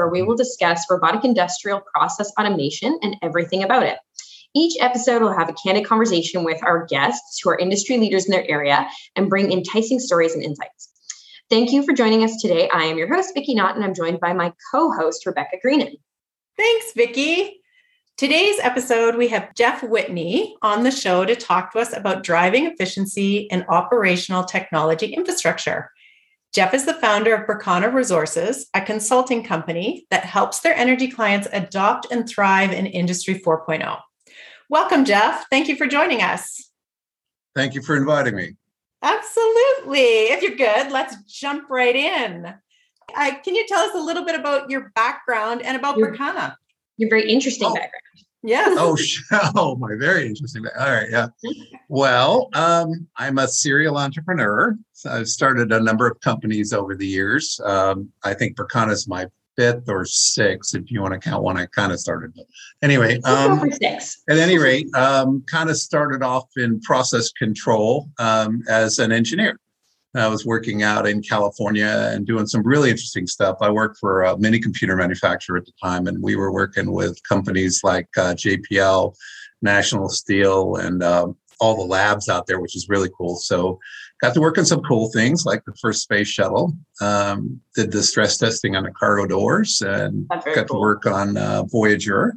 where we will discuss robotic industrial process automation and everything about it. Each episode will have a candid conversation with our guests who are industry leaders in their area and bring enticing stories and insights. Thank you for joining us today. I am your host, Vicki Knott, and I'm joined by my co-host, Rebecca Greenan. Thanks, Vicki. Today's episode, we have Jeff Whitney on the show to talk to us about driving efficiency and operational technology infrastructure. Jeff is the founder of Berkana Resources, a consulting company that helps their energy clients adopt and thrive in Industry 4.0. Welcome, Jeff. Thank you for joining us. Thank you for inviting me. Absolutely. If you're good, let's jump right in. Uh, can you tell us a little bit about your background and about Berkana? Your very interesting oh. background. Yeah. oh, oh, my very interesting. All right. Yeah. Well, um, I'm a serial entrepreneur. So I've started a number of companies over the years. Um, I think Berkana is my fifth or sixth, if you want to count one I kind of started. But anyway, um, six. at any rate, um, kind of started off in process control um, as an engineer. I was working out in California and doing some really interesting stuff. I worked for a mini computer manufacturer at the time, and we were working with companies like uh, JPL, National Steel, and um, all the labs out there, which is really cool. So, got to work on some cool things like the first space shuttle. Um, did the stress testing on the cargo doors, and got cool. to work on uh, Voyager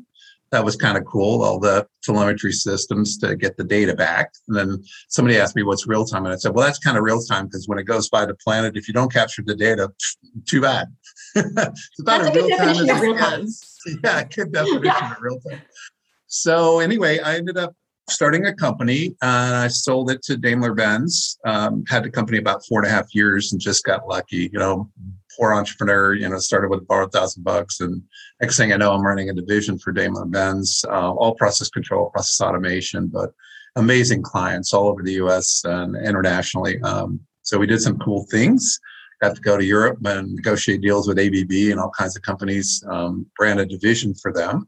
that was kind of cool. All the telemetry systems to get the data back. And then somebody asked me what's real time, and I said, well, that's kind of real time because when it goes by the planet, if you don't capture the data, too bad. it's about that's a, real definition time of real time. Yeah, good definition yeah. of real time. So anyway, I ended up starting a company and I sold it to Daimler Benz. Um, had the company about four and a half years and just got lucky. You know, poor entrepreneur, you know, started with borrowed thousand bucks. And next thing I know, I'm running a division for Daimler Benz, uh, all process control, process automation, but amazing clients all over the US and internationally. Um, so we did some cool things. Got to go to Europe and negotiate deals with ABB and all kinds of companies, um, ran a division for them,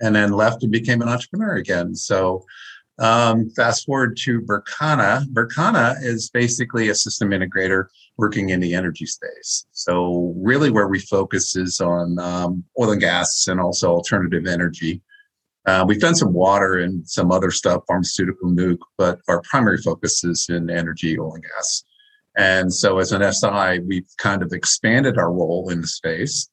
and then left and became an entrepreneur again. So um, fast forward to Berkana. Berkana is basically a system integrator working in the energy space. So, really, where we focus is on um, oil and gas and also alternative energy. Uh, we've done some water and some other stuff, pharmaceutical nuke, but our primary focus is in energy, oil and gas. And so, as an SI, we've kind of expanded our role in the space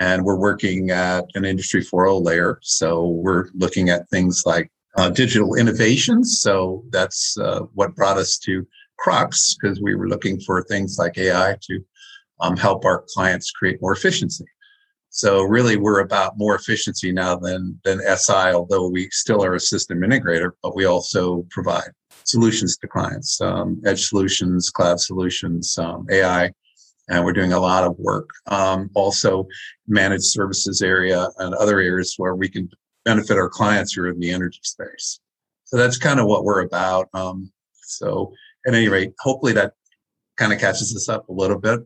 and we're working at an industry 4.0 layer. So, we're looking at things like uh, digital innovations. So that's uh, what brought us to Crux because we were looking for things like AI to um, help our clients create more efficiency. So really, we're about more efficiency now than than SI. Although we still are a system integrator, but we also provide solutions to clients, um, edge solutions, cloud solutions, um, AI, and we're doing a lot of work. Um, also, managed services area and other areas where we can benefit our clients who are in the energy space. So that's kind of what we're about. Um, so at any rate, hopefully that kind of catches us up a little bit.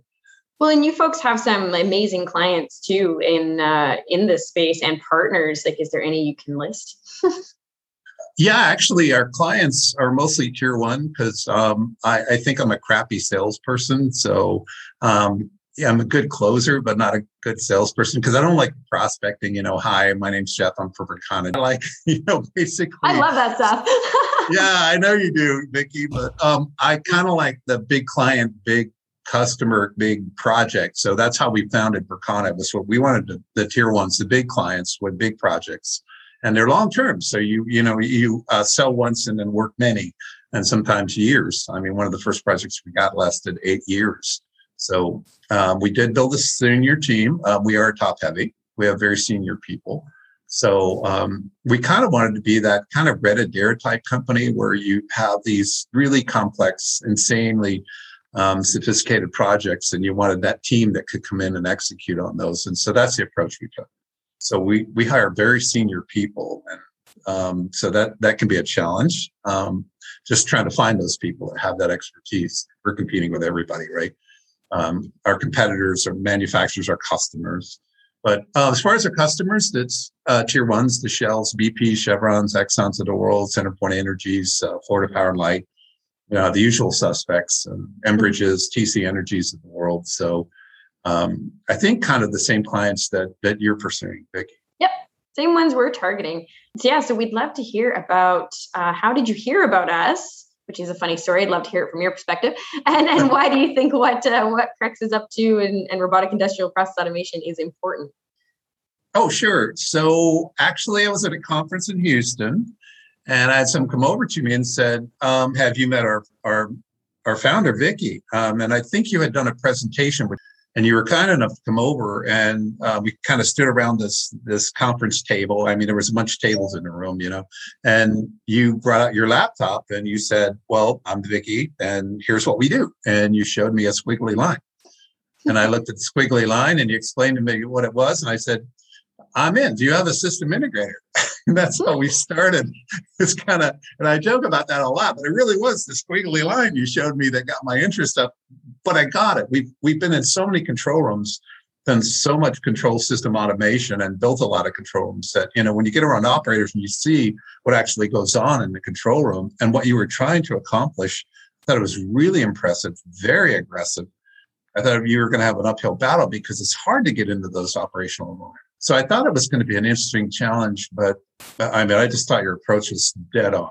Well, and you folks have some amazing clients too in uh, in this space and partners. Like, is there any you can list? yeah, actually, our clients are mostly tier one because um, I, I, think I'm a crappy salesperson. So um, yeah, I'm a good closer, but not a good salesperson because I don't like prospecting. You know, hi, my name's Jeff. I'm for Berkana. I like, you know, basically. I love that stuff. yeah, I know you do, Vicki. But um, I kind of like the big client, big customer, big project. So that's how we founded Berkana. Was what we wanted to, the tier ones, the big clients with big projects, and they're long term. So you you know you uh, sell once and then work many, and sometimes years. I mean, one of the first projects we got lasted eight years. So um, we did build a senior team. Uh, we are top heavy. We have very senior people. So um, we kind of wanted to be that kind of Red Adair type company where you have these really complex, insanely um, sophisticated projects, and you wanted that team that could come in and execute on those. And so that's the approach we took. So we we hire very senior people, and um, so that that can be a challenge. Um, just trying to find those people that have that expertise. We're competing with everybody, right? Um, our competitors, our manufacturers, our customers. But uh, as far as our customers, that's uh, tier ones, the Shells, BP, Chevrons, Exxons of the world, CenterPoint Energies, uh, Florida Power and Light, you know, the usual suspects, um, Enbridges, TC Energies of the world. So um, I think kind of the same clients that that you're pursuing, Vicki. Yep, same ones we're targeting. So yeah, so we'd love to hear about uh, how did you hear about us? Which is a funny story. I'd love to hear it from your perspective. And and why do you think what uh, what Crux is up to and, and robotic industrial process automation is important? Oh, sure. So actually, I was at a conference in Houston, and I had some come over to me and said, um, "Have you met our our our founder, Vicki?" Um, and I think you had done a presentation with and you were kind enough to come over and uh, we kind of stood around this this conference table. I mean there was a bunch of tables in the room you know and you brought out your laptop and you said well i'm vicki and here's what we do. And you showed me a squiggly line. And i looked at the squiggly line and you explained to me what it was and i said i'm in. Do you have a system integrator? And that's how we started. It's kind of and i joke about that a lot but it really was the squiggly line you showed me that got my interest up but I got it. We've we've been in so many control rooms, done so much control system automation, and built a lot of control rooms that you know when you get around operators and you see what actually goes on in the control room and what you were trying to accomplish, I thought it was really impressive, very aggressive. I thought you were going to have an uphill battle because it's hard to get into those operational environments. So I thought it was going to be an interesting challenge, but I mean, I just thought your approach was dead on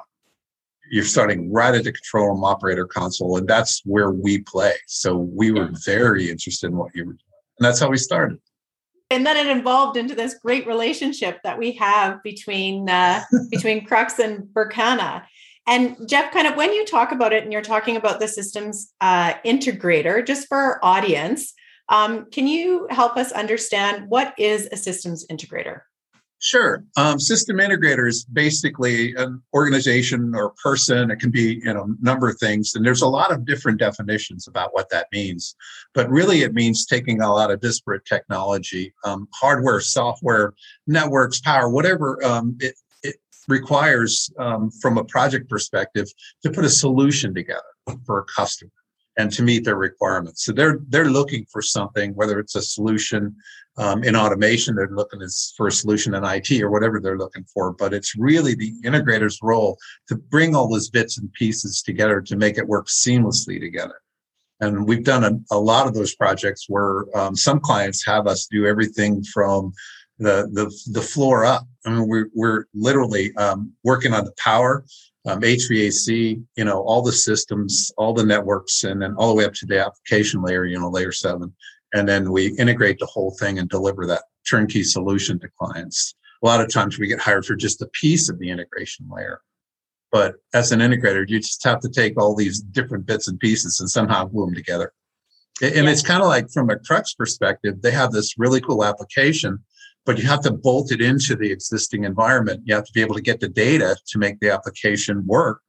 you're starting right at the control room operator console, and that's where we play. So we were very interested in what you were doing, and that's how we started. And then it evolved into this great relationship that we have between uh, between Crux and Berkana. And Jeff, kind of when you talk about it, and you're talking about the systems uh, integrator, just for our audience, um, can you help us understand what is a systems integrator? Sure. Um, system integrator is basically an organization or person. It can be you know a number of things, and there's a lot of different definitions about what that means. But really, it means taking a lot of disparate technology, um, hardware, software, networks, power, whatever um, it, it requires um, from a project perspective to put a solution together for a customer and to meet their requirements. So they're they're looking for something, whether it's a solution um, in automation, they're looking for a solution in IT or whatever they're looking for. But it's really the integrator's role to bring all those bits and pieces together to make it work seamlessly together. And we've done a, a lot of those projects where um, some clients have us do everything from the the, the floor up. I mean, we're we're literally um, working on the power, um, HVAC, you know, all the systems, all the networks, and then all the way up to the application layer, you know, layer seven and then we integrate the whole thing and deliver that turnkey solution to clients. A lot of times we get hired for just a piece of the integration layer. But as an integrator, you just have to take all these different bits and pieces and somehow glue them together. And yeah. it's kind of like from a Crux perspective, they have this really cool application, but you have to bolt it into the existing environment. You have to be able to get the data to make the application work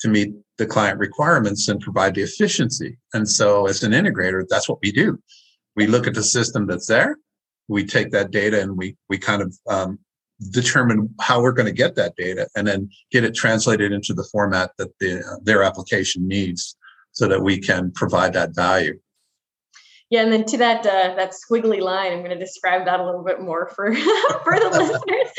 to meet the client requirements and provide the efficiency. And so as an integrator, that's what we do we look at the system that's there we take that data and we we kind of um, determine how we're going to get that data and then get it translated into the format that the, their application needs so that we can provide that value yeah and then to that uh, that squiggly line i'm going to describe that a little bit more for for the listeners.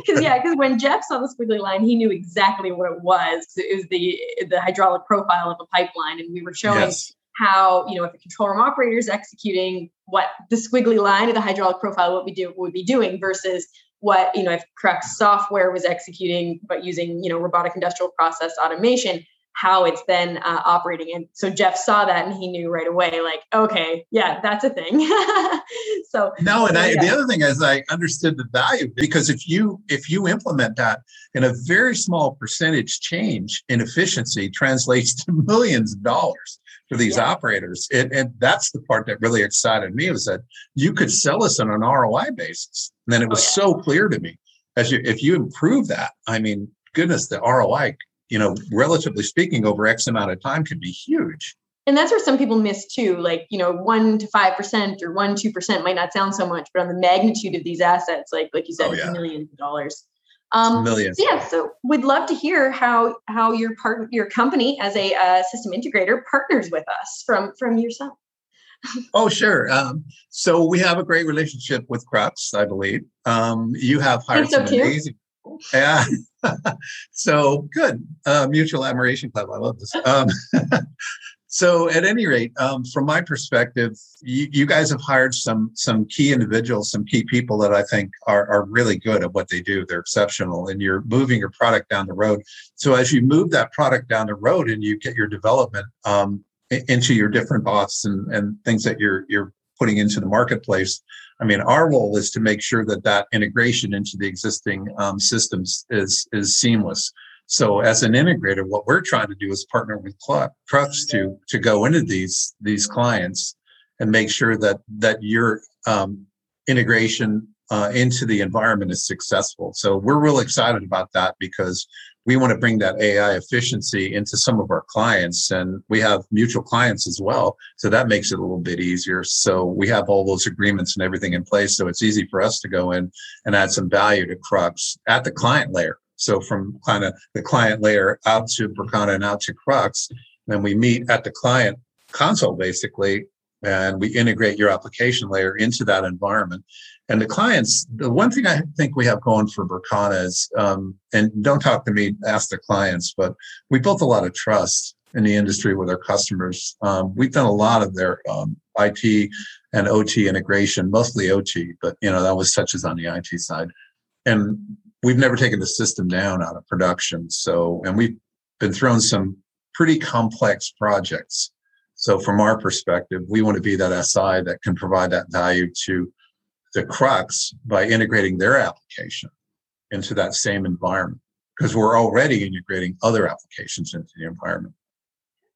Because so, yeah because when jeff saw the squiggly line he knew exactly what it was it was the the hydraulic profile of a pipeline and we were showing yes. how you know if a control room operator is executing what the squiggly line of the hydraulic profile what we do would be doing versus what you know if crux software was executing but using you know robotic industrial process automation how it's then uh, operating and so jeff saw that and he knew right away like okay yeah that's a thing so no and I, yeah. the other thing is i understood the value because if you if you implement that in a very small percentage change in efficiency translates to millions of dollars for these yeah. operators. It, and that's the part that really excited me was that you could sell us on an ROI basis. And then it was oh, yeah. so clear to me as you, if you improve that, I mean, goodness, the ROI, you know, relatively speaking over X amount of time could be huge. And that's where some people miss too. Like, you know, one to five percent or one, two percent might not sound so much, but on the magnitude of these assets, like like you said, oh, yeah. millions of dollars. Um, Millions. So yeah, so we'd love to hear how how your part your company as a uh, system integrator partners with us from from yourself. oh sure. Um, so we have a great relationship with Crux, I believe. Um, you have hired so some amazing. Yeah. so good. Uh, mutual admiration club. I love this. Um, So, at any rate, um, from my perspective, you, you, guys have hired some some key individuals, some key people that I think are, are really good at what they do. They're exceptional, and you're moving your product down the road. So, as you move that product down the road and you get your development um, into your different bots and, and things that you're you're putting into the marketplace, I mean, our role is to make sure that that integration into the existing um, systems is is seamless. So as an integrator, what we're trying to do is partner with Crux to to go into these these clients and make sure that that your um, integration uh, into the environment is successful. So we're real excited about that because we want to bring that AI efficiency into some of our clients, and we have mutual clients as well. So that makes it a little bit easier. So we have all those agreements and everything in place, so it's easy for us to go in and add some value to Crux at the client layer. So from kind of the client layer out to Berkana and out to Crux, then we meet at the client console basically, and we integrate your application layer into that environment. And the clients, the one thing I think we have going for Berkana is, um, and don't talk to me, ask the clients, but we built a lot of trust in the industry with our customers. Um, we've done a lot of their um, IT and OT integration, mostly OT, but you know that was touches on the IT side. And we've never taken the system down out of production. So, and we've been thrown some pretty complex projects. So, from our perspective, we want to be that SI that can provide that value to the crux by integrating their application into that same environment because we're already integrating other applications into the environment.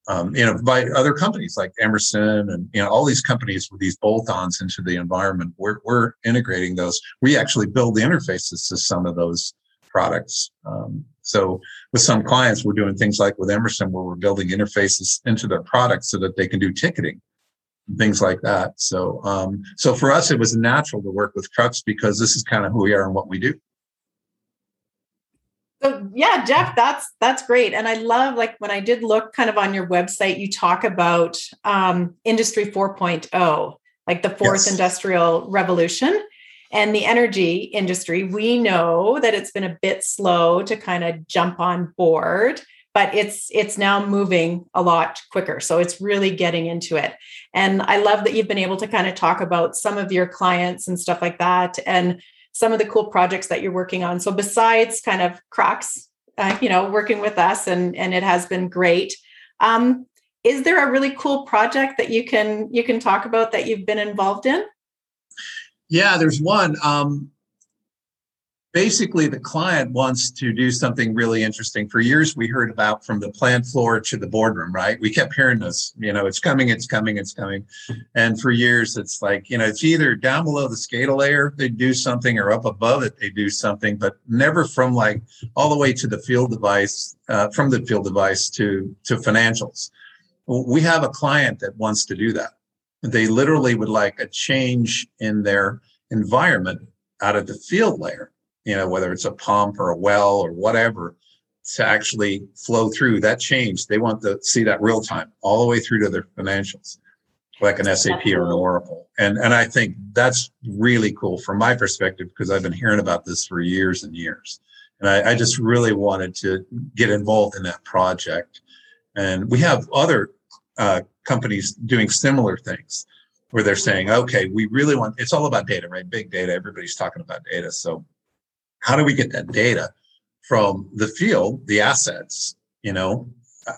Um, you know, by other companies like Emerson and you know all these companies with these bolt-ons into the environment, we're we're integrating those. We actually build the interfaces to some of those products. Um, so with some clients, we're doing things like with Emerson, where we're building interfaces into their products so that they can do ticketing, things like that. So um, so for us, it was natural to work with Crux because this is kind of who we are and what we do. So yeah, Jeff, that's that's great, and I love like when I did look kind of on your website, you talk about um, Industry 4.0, like the fourth yes. industrial revolution, and the energy industry. We know that it's been a bit slow to kind of jump on board, but it's it's now moving a lot quicker. So it's really getting into it, and I love that you've been able to kind of talk about some of your clients and stuff like that, and some of the cool projects that you're working on. So besides kind of Crux, uh, you know, working with us and and it has been great. Um, is there a really cool project that you can you can talk about that you've been involved in? Yeah, there's one. Um, basically the client wants to do something really interesting. For years we heard about from the plant floor to the boardroom right? We kept hearing this you know it's coming it's coming it's coming. And for years it's like you know it's either down below the SCADA layer they do something or up above it they do something but never from like all the way to the field device uh, from the field device to to financials. We have a client that wants to do that they literally would like a change in their environment out of the field layer you know, whether it's a pump or a well or whatever, to actually flow through that change. They want to see that real time, all the way through to their financials, like an SAP or an Oracle. And and I think that's really cool from my perspective because I've been hearing about this for years and years. And I, I just really wanted to get involved in that project. And we have other uh, companies doing similar things where they're saying, okay, we really want it's all about data, right? Big data. Everybody's talking about data. So how do we get that data from the field, the assets, you know,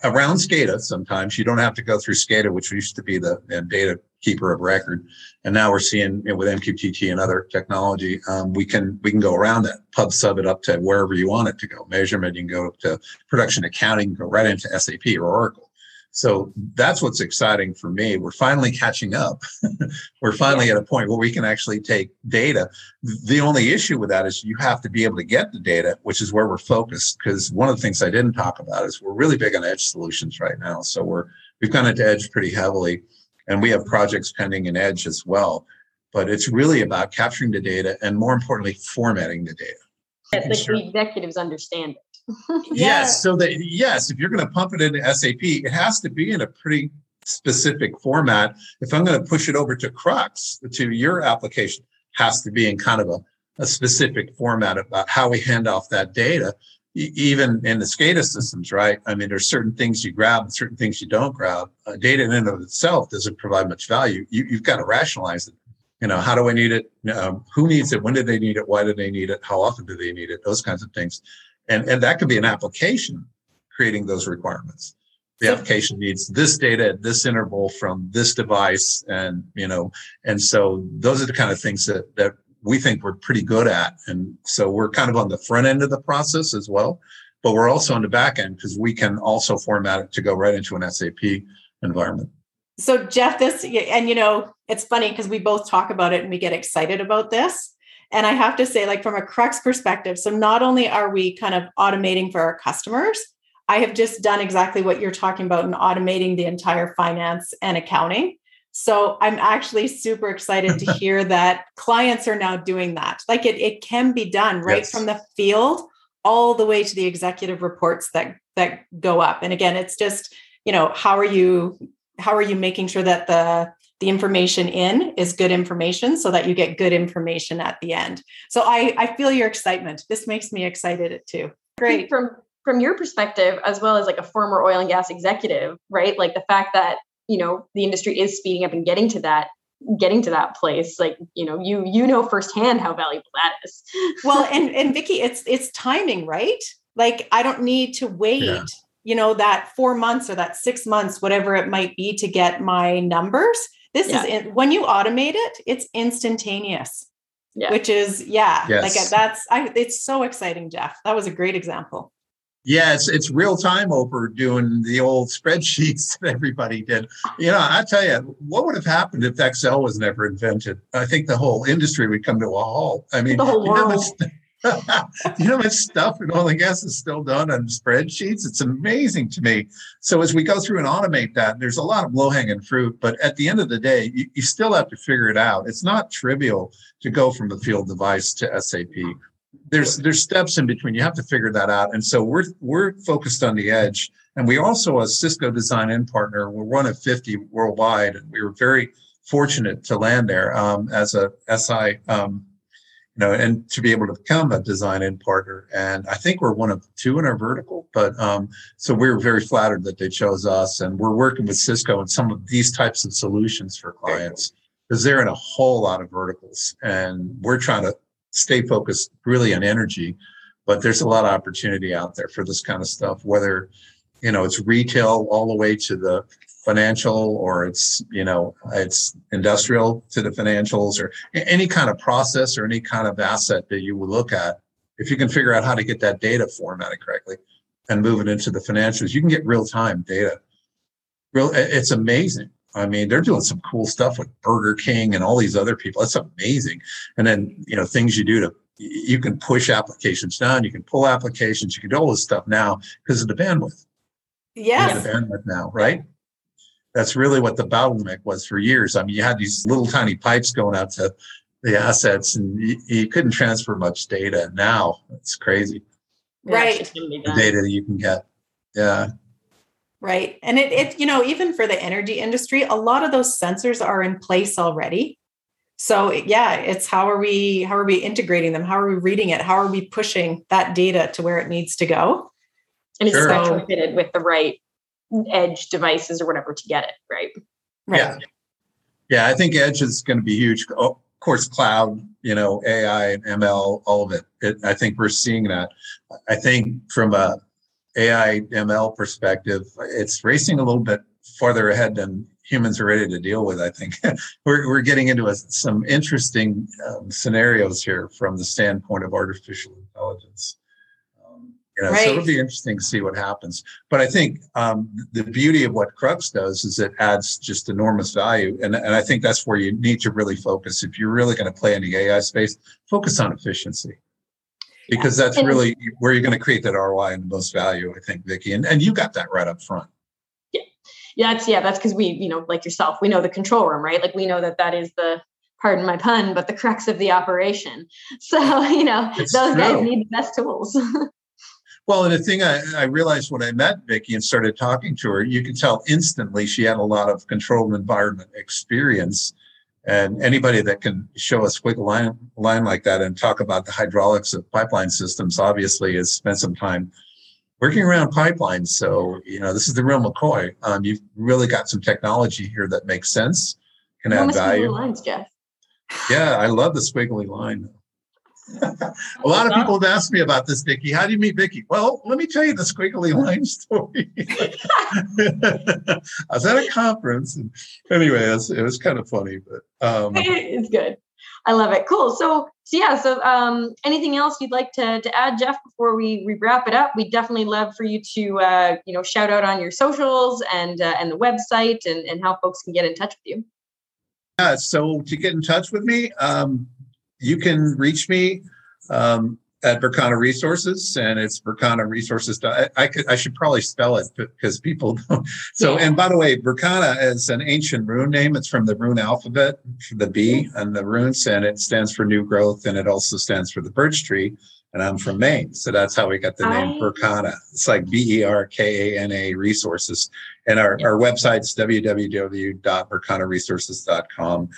around SCADA sometimes you don't have to go through SCADA, which used to be the, the data keeper of record. And now we're seeing you know, with MQTT and other technology, um, we can we can go around that, pub sub it up to wherever you want it to go. Measurement, you can go to production accounting, go right into SAP or Oracle. So that's what's exciting for me. We're finally catching up. We're finally yeah. at a point where we can actually take data. The only issue with that is you have to be able to get the data, which is where we're focused. Because one of the things I didn't talk about is we're really big on edge solutions right now. So we're we've gone into edge pretty heavily, and we have projects pending in edge as well. But it's really about capturing the data and more importantly, formatting the data. Sure. the executives understand it. yes. So that yes, if you're going to pump it into SAP, it has to be in a pretty specific format. If I'm going to push it over to Crux, to your application, has to be in kind of a, a specific format about how we hand off that data. even in the SCADA systems, right? I mean, there's certain things you grab and certain things you don't grab. Uh, data in and of itself doesn't provide much value. You, have got to rationalize it. You know, how do I need it? Um, who needs it? When do they need it? Why do they need it? How often do they need it? Those kinds of things. And, and that could be an application creating those requirements. The application needs this data at this interval from this device. And, you know, and so those are the kind of things that, that we think we're pretty good at. And so we're kind of on the front end of the process as well, but we're also on the back end because we can also format it to go right into an SAP environment. So Jeff, this, and you know, it's funny because we both talk about it and we get excited about this. And I have to say, like from a Crux perspective, so not only are we kind of automating for our customers, I have just done exactly what you're talking about in automating the entire finance and accounting. So I'm actually super excited to hear that clients are now doing that. Like it, it can be done right yes. from the field all the way to the executive reports that that go up. And again, it's just, you know, how are you how are you making sure that the the information in is good information so that you get good information at the end. So I I feel your excitement. This makes me excited too. Great. From from your perspective as well as like a former oil and gas executive, right? Like the fact that you know the industry is speeding up and getting to that getting to that place like you know you you know firsthand how valuable that is well and and vicki it's it's timing right like i don't need to wait yeah. you know that four months or that six months whatever it might be to get my numbers this yeah. is in, when you automate it it's instantaneous yeah. which is yeah yes. like that's i it's so exciting jeff that was a great example yeah, it's, it's real time over doing the old spreadsheets that everybody did. You know, I tell you, what would have happened if Excel was never invented? I think the whole industry would come to a halt. I mean, the whole world. You know, you know much stuff in oil and gas is still done on spreadsheets? It's amazing to me. So as we go through and automate that, there's a lot of low hanging fruit, but at the end of the day, you, you still have to figure it out. It's not trivial to go from the field device to SAP there's there's steps in between. You have to figure that out. And so we're we're focused on the edge. And we also, a Cisco design in partner, we're one of 50 worldwide. And we were very fortunate to land there um, as a SI, um, know, and to be able to become a design in partner. And I think we're one of two in our vertical. But um, so we're very flattered that they chose us. And we're working with Cisco on some of these types of solutions for clients because they're in a whole lot of verticals. And we're trying to stay focused really on energy, but there's a lot of opportunity out there for this kind of stuff, whether, you know, it's retail all the way to the financial or it's, you know, it's industrial to the financials or any kind of process or any kind of asset that you would look at. If you can figure out how to get that data formatted correctly and move it into the financials, you can get real time data. Real, it's amazing I mean, they're doing some cool stuff with Burger King and all these other people. That's amazing. And then, you know, things you do to, you can push applications down, you can pull applications, you can do all this stuff now because of the bandwidth. yeah The bandwidth now, right? That's really what the bottleneck was for years. I mean, you had these little tiny pipes going out to the assets and you, you couldn't transfer much data. Now it's crazy. Right. The data that you can get. Yeah. Right. And it, it, you know, even for the energy industry, a lot of those sensors are in place already. So yeah, it's how are we how are we integrating them? How are we reading it? How are we pushing that data to where it needs to go? And it's sure. retrofitted with the right edge devices or whatever to get it, right? Right. Yeah. Yeah, I think edge is going to be huge. Oh, of course, cloud, you know, AI, ML, all of it. it. I think we're seeing that. I think from a AI ML perspective, it's racing a little bit farther ahead than humans are ready to deal with. I think we're, we're getting into a, some interesting um, scenarios here from the standpoint of artificial intelligence. You know, right. so it'll be interesting to see what happens. But I think um, the beauty of what Crux does is it adds just enormous value, and and I think that's where you need to really focus. If you're really going to play in the AI space, focus on efficiency because that's and, really where you're going to create that ROI and the most value, I think, Vicki. And and you got that right up front. Yeah, yeah, that's yeah, that's because we, you know, like yourself, we know the control room, right? Like we know that that is the pardon my pun, but the crux of the operation. So you know, it's those true. guys need the best tools. well, and the thing I, I realized when I met Vicki and started talking to her, you could tell instantly she had a lot of controlled environment experience And anybody that can show a squiggle line, line like that and talk about the hydraulics of pipeline systems obviously has spent some time working around pipelines. So, you know, this is the real McCoy. Um, you've really got some technology here that makes sense, can add value. Lines, Jeff. Yeah, I love the squiggly line. A lot of people have asked me about this, Vicki. How do you meet Vicki? Well, let me tell you the squiggly line story. I was at a conference, and anyway, it was, it was kind of funny, but um, it's good. I love it. Cool. So, so yeah. So, um, anything else you'd like to to add, Jeff, before we, we wrap it up? We definitely love for you to uh, you know shout out on your socials and uh, and the website and and how folks can get in touch with you. Yeah. So to get in touch with me, um, you can reach me um, at Berkana Resources, and it's Berkana Resources. I, I, could I should probably spell it because people don't. So, yeah. and by the way, Berkana is an ancient rune name. It's from the rune alphabet, the B and the runes, and it stands for new growth, and it also stands for the birch tree. And I'm from Maine, so that's how we got the name I... Berkana. It's like B E R K A N A Resources, and our yeah. our website's www.berkanaresources.com.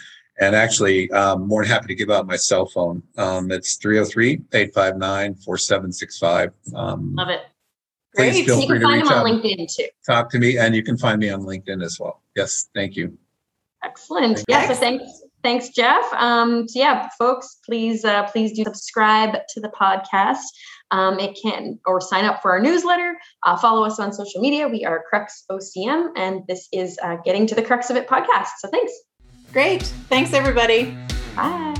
And actually, um, more than happy to give out my cell phone. Um, it's 303 859 4765. Um, Love it. Please Great. feel you free to reach out. LinkedIn too. Talk to me, and you can find me on LinkedIn as well. Yes, thank you. Excellent. Yeah, so thanks, thanks, Jeff. Um, so yeah, folks, please, uh, please do subscribe to the podcast. Um, it can or sign up for our newsletter. Uh, follow us on social media. We are Crux OCM, and this is uh, Getting to the Crux of It podcast. So thanks. Great. Thanks, everybody. Bye.